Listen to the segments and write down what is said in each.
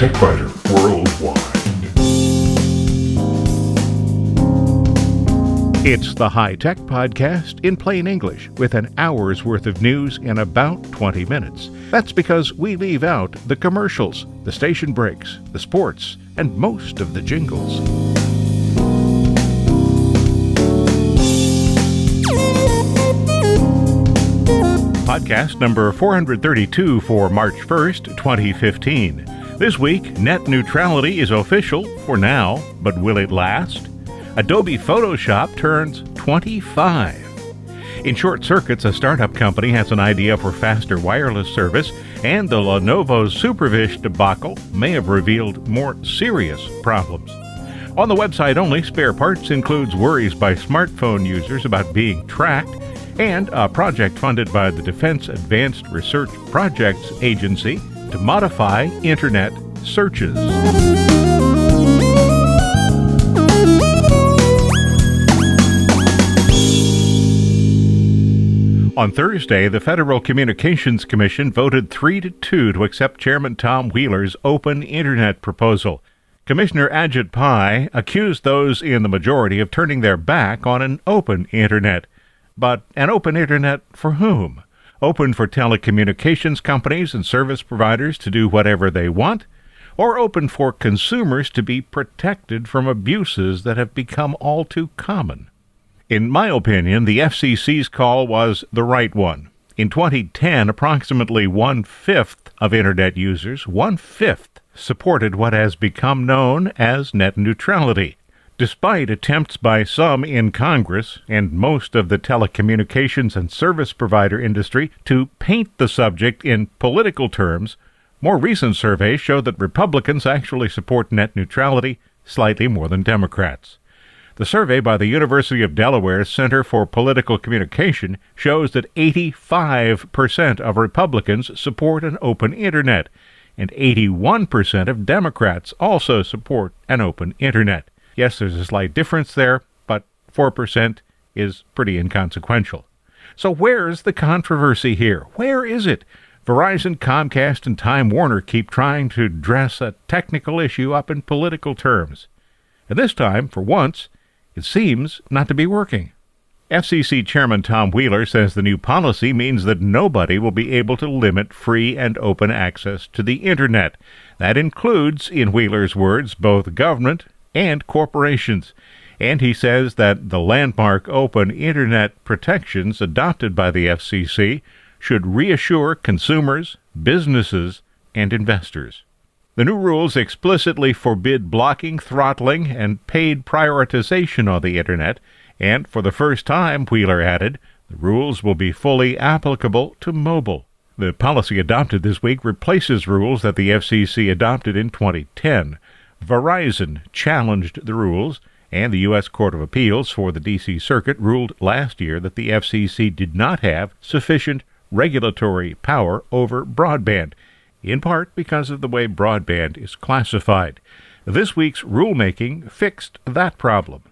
TechByter Worldwide. It's the High Tech Podcast in plain English with an hour's worth of news in about 20 minutes. That's because we leave out the commercials, the station breaks, the sports, and most of the jingles. Podcast number 432 for March 1st, 2015. This week, net neutrality is official for now, but will it last? Adobe Photoshop turns 25. In short circuits, a startup company has an idea for faster wireless service, and the Lenovo Superfish debacle may have revealed more serious problems. On the website only, spare parts includes worries by smartphone users about being tracked and a project funded by the Defense Advanced Research Projects Agency to modify Internet searches. On Thursday, the Federal Communications Commission voted 3 to 2 to accept Chairman Tom Wheeler's open Internet proposal. Commissioner Ajit Pai accused those in the majority of turning their back on an open Internet. But an open internet for whom? Open for telecommunications companies and service providers to do whatever they want? Or open for consumers to be protected from abuses that have become all too common? In my opinion, the FCC's call was the right one. In 2010, approximately one fifth of Internet users, one fifth, supported what has become known as net neutrality. Despite attempts by some in Congress and most of the telecommunications and service provider industry to paint the subject in political terms, more recent surveys show that Republicans actually support net neutrality slightly more than Democrats. The survey by the University of Delaware Center for Political Communication shows that 85% of Republicans support an open Internet, and 81% of Democrats also support an open Internet. Yes, there's a slight difference there, but 4% is pretty inconsequential. So where's the controversy here? Where is it? Verizon, Comcast, and Time Warner keep trying to dress a technical issue up in political terms. And this time, for once, it seems not to be working. FCC Chairman Tom Wheeler says the new policy means that nobody will be able to limit free and open access to the Internet. That includes, in Wheeler's words, both government and corporations. And he says that the landmark open Internet protections adopted by the FCC should reassure consumers, businesses, and investors. The new rules explicitly forbid blocking, throttling, and paid prioritization on the Internet, and for the first time, Wheeler added, the rules will be fully applicable to mobile. The policy adopted this week replaces rules that the FCC adopted in 2010. Verizon challenged the rules, and the U.S. Court of Appeals for the D.C. Circuit ruled last year that the FCC did not have sufficient regulatory power over broadband, in part because of the way broadband is classified. This week's rulemaking fixed that problem.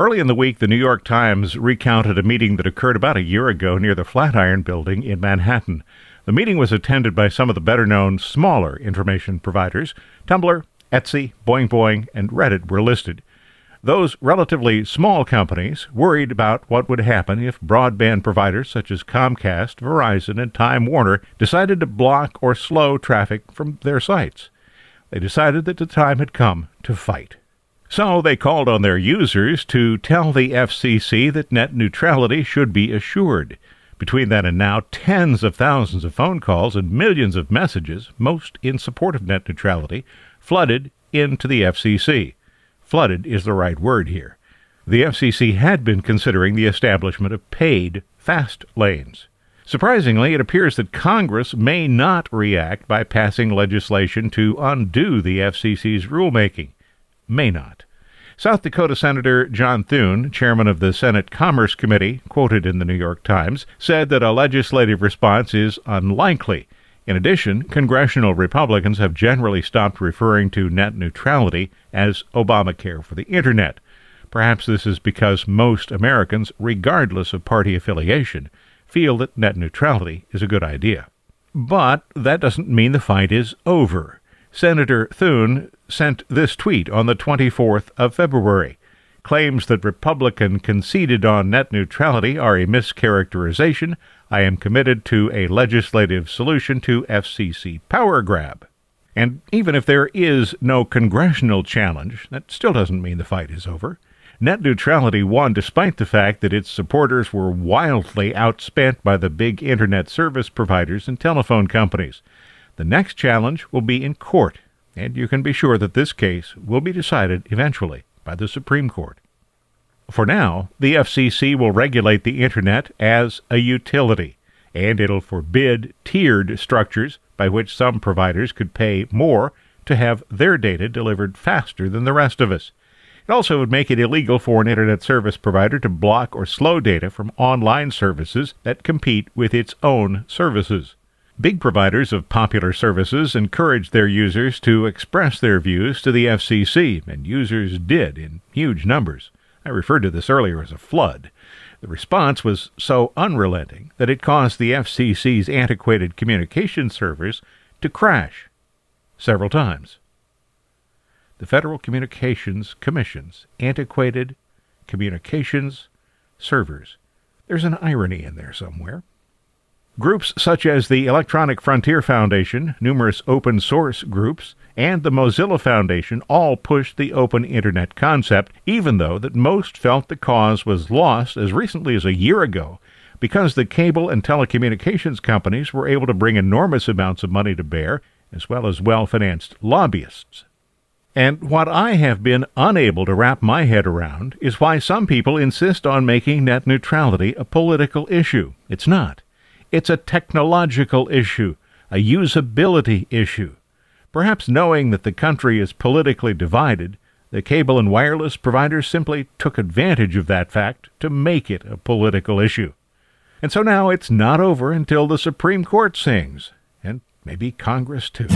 Early in the week, the New York Times recounted a meeting that occurred about a year ago near the Flatiron Building in Manhattan. The meeting was attended by some of the better known, smaller information providers Tumblr, Etsy, Boing Boing, and Reddit were listed. Those relatively small companies worried about what would happen if broadband providers such as Comcast, Verizon, and Time Warner decided to block or slow traffic from their sites. They decided that the time had come to fight. So they called on their users to tell the FCC that net neutrality should be assured. Between then and now, tens of thousands of phone calls and millions of messages, most in support of net neutrality, flooded into the FCC. Flooded is the right word here. The FCC had been considering the establishment of paid fast lanes. Surprisingly, it appears that Congress may not react by passing legislation to undo the FCC's rulemaking. May not. South Dakota Senator John Thune, chairman of the Senate Commerce Committee, quoted in the New York Times, said that a legislative response is unlikely in addition, congressional Republicans have generally stopped referring to net neutrality as Obamacare for the Internet. Perhaps this is because most Americans, regardless of party affiliation, feel that net neutrality is a good idea. But that doesn't mean the fight is over. Senator Thune sent this tweet on the 24th of February. Claims that Republican conceded on net neutrality are a mischaracterization. I am committed to a legislative solution to FCC power grab. And even if there is no congressional challenge, that still doesn't mean the fight is over. Net neutrality won despite the fact that its supporters were wildly outspent by the big internet service providers and telephone companies. The next challenge will be in court, and you can be sure that this case will be decided eventually by the Supreme Court. For now, the FCC will regulate the Internet as a utility, and it'll forbid tiered structures by which some providers could pay more to have their data delivered faster than the rest of us. It also would make it illegal for an Internet service provider to block or slow data from online services that compete with its own services. Big providers of popular services encouraged their users to express their views to the FCC, and users did in huge numbers. I referred to this earlier as a flood. The response was so unrelenting that it caused the FCC's antiquated communication servers to crash several times. The Federal Communications Commission's antiquated communications servers. There's an irony in there somewhere. Groups such as the Electronic Frontier Foundation, numerous open source groups, and the Mozilla Foundation all pushed the open internet concept, even though that most felt the cause was lost as recently as a year ago because the cable and telecommunications companies were able to bring enormous amounts of money to bear, as well as well financed lobbyists. And what I have been unable to wrap my head around is why some people insist on making net neutrality a political issue. It's not. It's a technological issue, a usability issue. Perhaps knowing that the country is politically divided, the cable and wireless providers simply took advantage of that fact to make it a political issue. And so now it's not over until the Supreme Court sings, and maybe Congress too.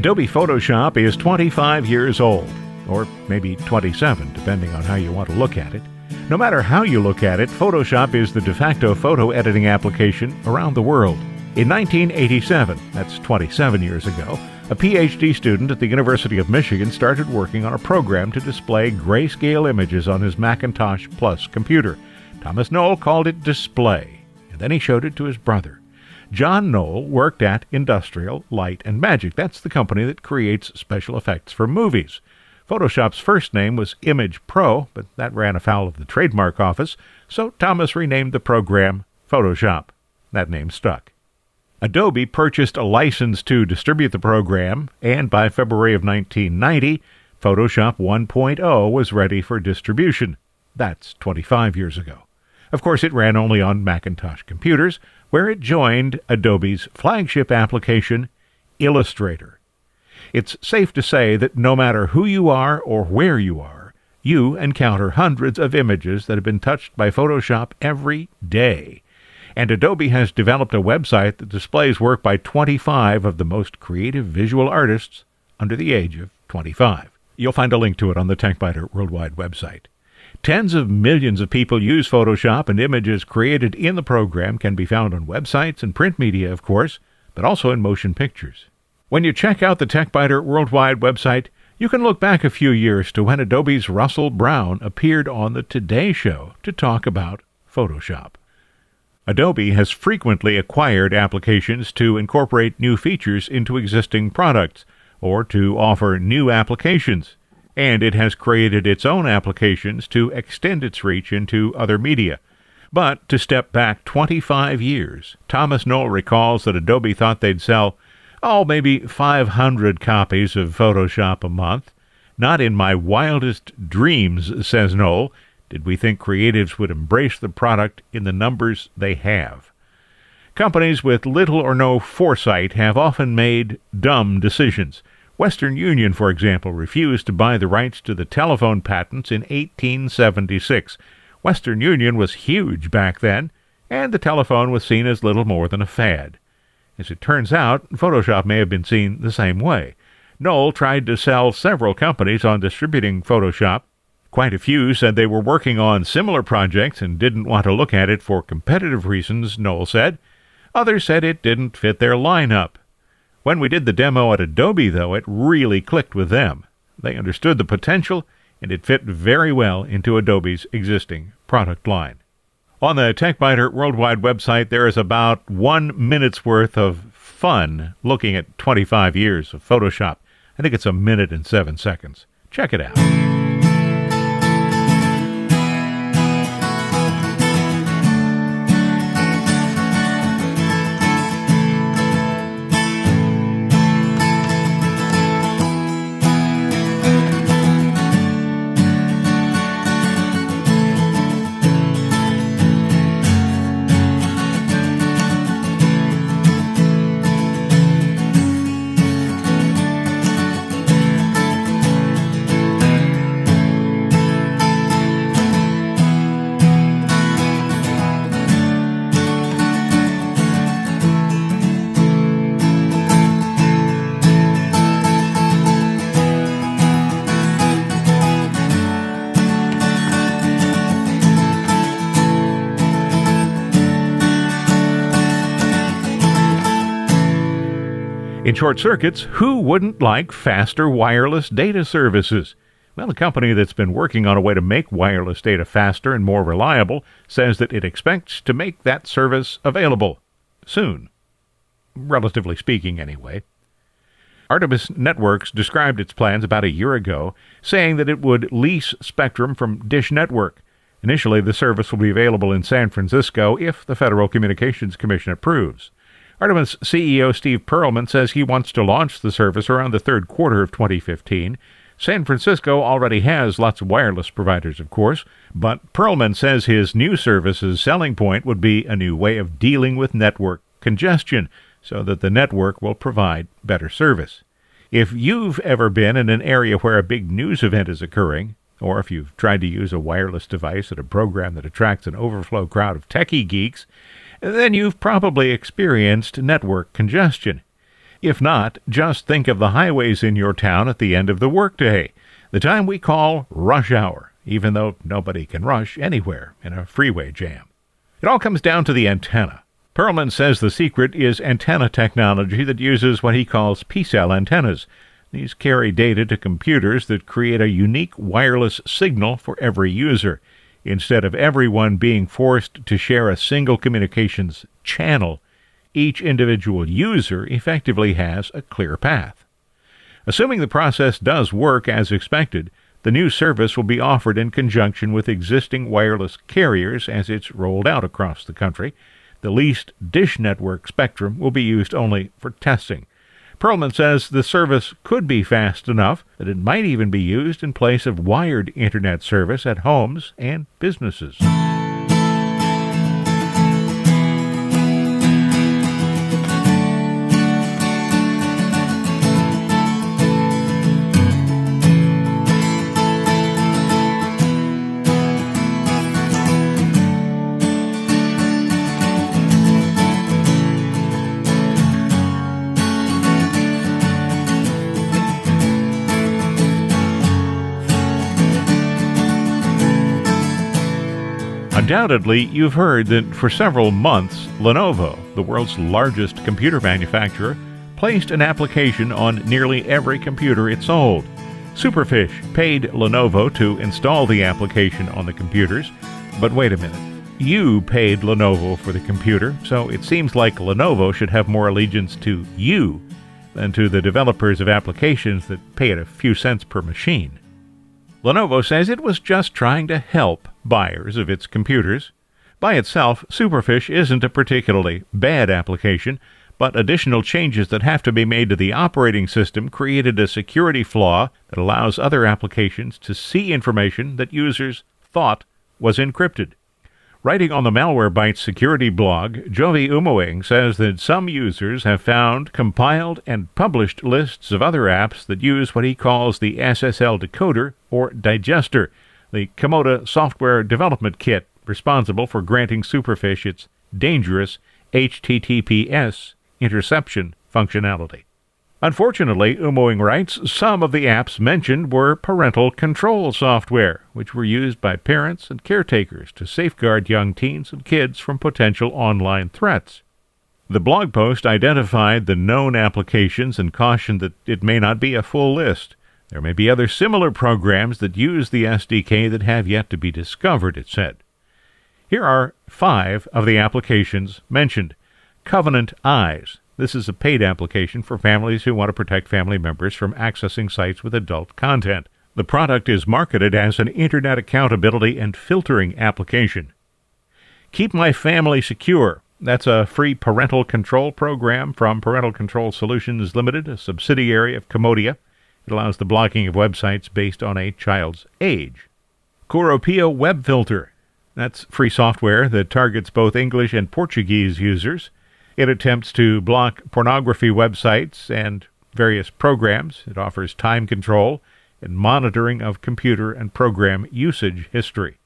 Adobe Photoshop is 25 years old, or maybe 27, depending on how you want to look at it. No matter how you look at it, Photoshop is the de facto photo editing application around the world. In 1987, that's 27 years ago, a PhD student at the University of Michigan started working on a program to display grayscale images on his Macintosh Plus computer. Thomas Knoll called it Display, and then he showed it to his brother. John Knoll worked at Industrial Light and Magic. That's the company that creates special effects for movies. Photoshop's first name was Image Pro, but that ran afoul of the trademark office, so Thomas renamed the program Photoshop. That name stuck. Adobe purchased a license to distribute the program, and by February of 1990, Photoshop 1.0 was ready for distribution. That's 25 years ago. Of course, it ran only on Macintosh computers, where it joined Adobe's flagship application, Illustrator. It's safe to say that no matter who you are or where you are, you encounter hundreds of images that have been touched by Photoshop every day. And Adobe has developed a website that displays work by 25 of the most creative visual artists under the age of 25. You'll find a link to it on the TechByter Worldwide website. Tens of millions of people use Photoshop, and images created in the program can be found on websites and print media, of course, but also in motion pictures. When you check out the TechByter Worldwide website, you can look back a few years to when Adobe's Russell Brown appeared on the Today Show to talk about Photoshop. Adobe has frequently acquired applications to incorporate new features into existing products or to offer new applications and it has created its own applications to extend its reach into other media. But to step back 25 years, Thomas Knoll recalls that Adobe thought they'd sell, oh, maybe 500 copies of Photoshop a month. Not in my wildest dreams, says Knoll, did we think creatives would embrace the product in the numbers they have. Companies with little or no foresight have often made dumb decisions Western Union, for example, refused to buy the rights to the telephone patents in 1876. Western Union was huge back then, and the telephone was seen as little more than a fad. As it turns out, Photoshop may have been seen the same way. Knoll tried to sell several companies on distributing Photoshop. Quite a few said they were working on similar projects and didn't want to look at it for competitive reasons, Knoll said. Others said it didn't fit their lineup. When we did the demo at Adobe, though, it really clicked with them. They understood the potential, and it fit very well into Adobe's existing product line. On the TechByter Worldwide website, there is about one minute's worth of fun looking at 25 years of Photoshop. I think it's a minute and seven seconds. Check it out. In short circuits, who wouldn't like faster wireless data services? Well, a company that's been working on a way to make wireless data faster and more reliable says that it expects to make that service available soon. Relatively speaking, anyway. Artemis Networks described its plans about a year ago, saying that it would lease spectrum from Dish Network. Initially, the service will be available in San Francisco if the Federal Communications Commission approves. Artemis CEO Steve Perlman says he wants to launch the service around the third quarter of 2015. San Francisco already has lots of wireless providers, of course, but Perlman says his new service's selling point would be a new way of dealing with network congestion so that the network will provide better service. If you've ever been in an area where a big news event is occurring, or if you've tried to use a wireless device at a program that attracts an overflow crowd of techie geeks, then you've probably experienced network congestion. If not, just think of the highways in your town at the end of the workday, the time we call rush hour, even though nobody can rush anywhere in a freeway jam. It all comes down to the antenna. Perlman says the secret is antenna technology that uses what he calls P-cell antennas. These carry data to computers that create a unique wireless signal for every user instead of everyone being forced to share a single communications channel, each individual user effectively has a clear path. Assuming the process does work as expected, the new service will be offered in conjunction with existing wireless carriers as it's rolled out across the country. The leased Dish Network spectrum will be used only for testing. Perlman says the service could be fast enough that it might even be used in place of wired internet service at homes and businesses. Undoubtedly, you've heard that for several months, Lenovo, the world's largest computer manufacturer, placed an application on nearly every computer it sold. Superfish paid Lenovo to install the application on the computers, but wait a minute. You paid Lenovo for the computer, so it seems like Lenovo should have more allegiance to you than to the developers of applications that pay it a few cents per machine. Lenovo says it was just trying to help buyers of its computers. By itself, Superfish isn't a particularly bad application, but additional changes that have to be made to the operating system created a security flaw that allows other applications to see information that users thought was encrypted. Writing on the Malwarebytes security blog, Jovi Umawing says that some users have found compiled and published lists of other apps that use what he calls the SSL decoder or digester, the Komodia software development kit responsible for granting Superfish its dangerous HTTPS interception functionality. Unfortunately, Umawing writes, some of the apps mentioned were parental control software, which were used by parents and caretakers to safeguard young teens and kids from potential online threats. The blog post identified the known applications and cautioned that it may not be a full list. There may be other similar programs that use the SDK that have yet to be discovered, it said. Here are five of the applications mentioned. Covenant Eyes, this is a paid application for families who want to protect family members from accessing sites with adult content. The product is marketed as an Internet accountability and filtering application. Keep My Family Secure. That's a free parental control program from Parental Control Solutions Limited, a subsidiary of Komodia. It allows the blocking of websites based on a child's age. Kurupira Web Filter. That's free software that targets both English and Portuguese users. It attempts to block pornography websites and various programs. It offers time control and monitoring of computer and program usage history.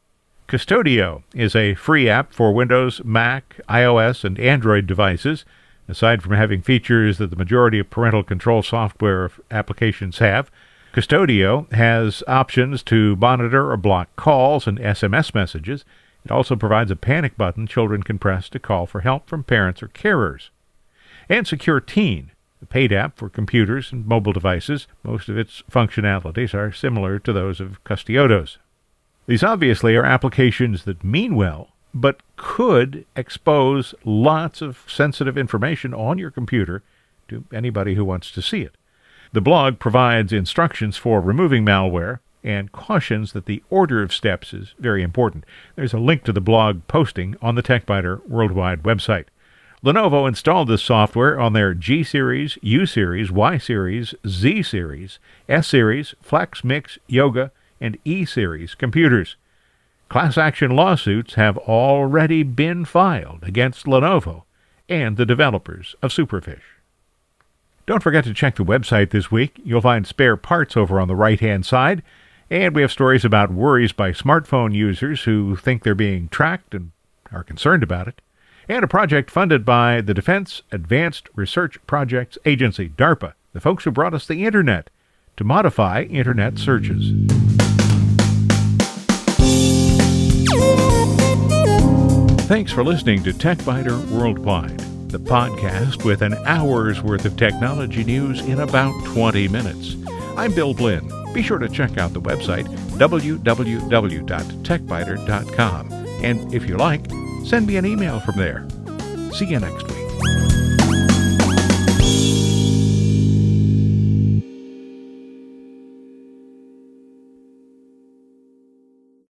Qustodio is a free app for Windows, Mac, iOS, and Android devices. Aside from having features that the majority of parental control software applications have, Qustodio has options to monitor or block calls and SMS messages it also provides a panic button children can press to call for help from parents or carers. And Secure Teen, a paid app for computers and mobile devices. Most of its functionalities are similar to those of Qustodio's. These obviously are applications that mean well, but could expose lots of sensitive information on your computer to anybody who wants to see it. The blog provides instructions for removing malware, and cautions that the order of steps is very important. There's a link to the blog posting on the TechByter Worldwide website. Lenovo installed this software on their G Series, U Series, Y Series, Z Series, S Series, Flex, Mix, Yoga, and E Series computers. Class action lawsuits have already been filed against Lenovo and the developers of Superfish. Don't forget to check the website this week. You'll find spare parts over on the right hand side. And we have stories about worries by smartphone users who think they're being tracked and are concerned about it. And a project funded by the Defense Advanced Research Projects Agency, DARPA, the folks who brought us the Internet, to modify Internet searches. Thanks for listening to TechByter Worldwide, the podcast with an hour's worth of technology news in about 20 minutes. I'm Bill Blinn. Be sure to check out the website www.techbyter.com. And if you like, send me an email from there. See you next week.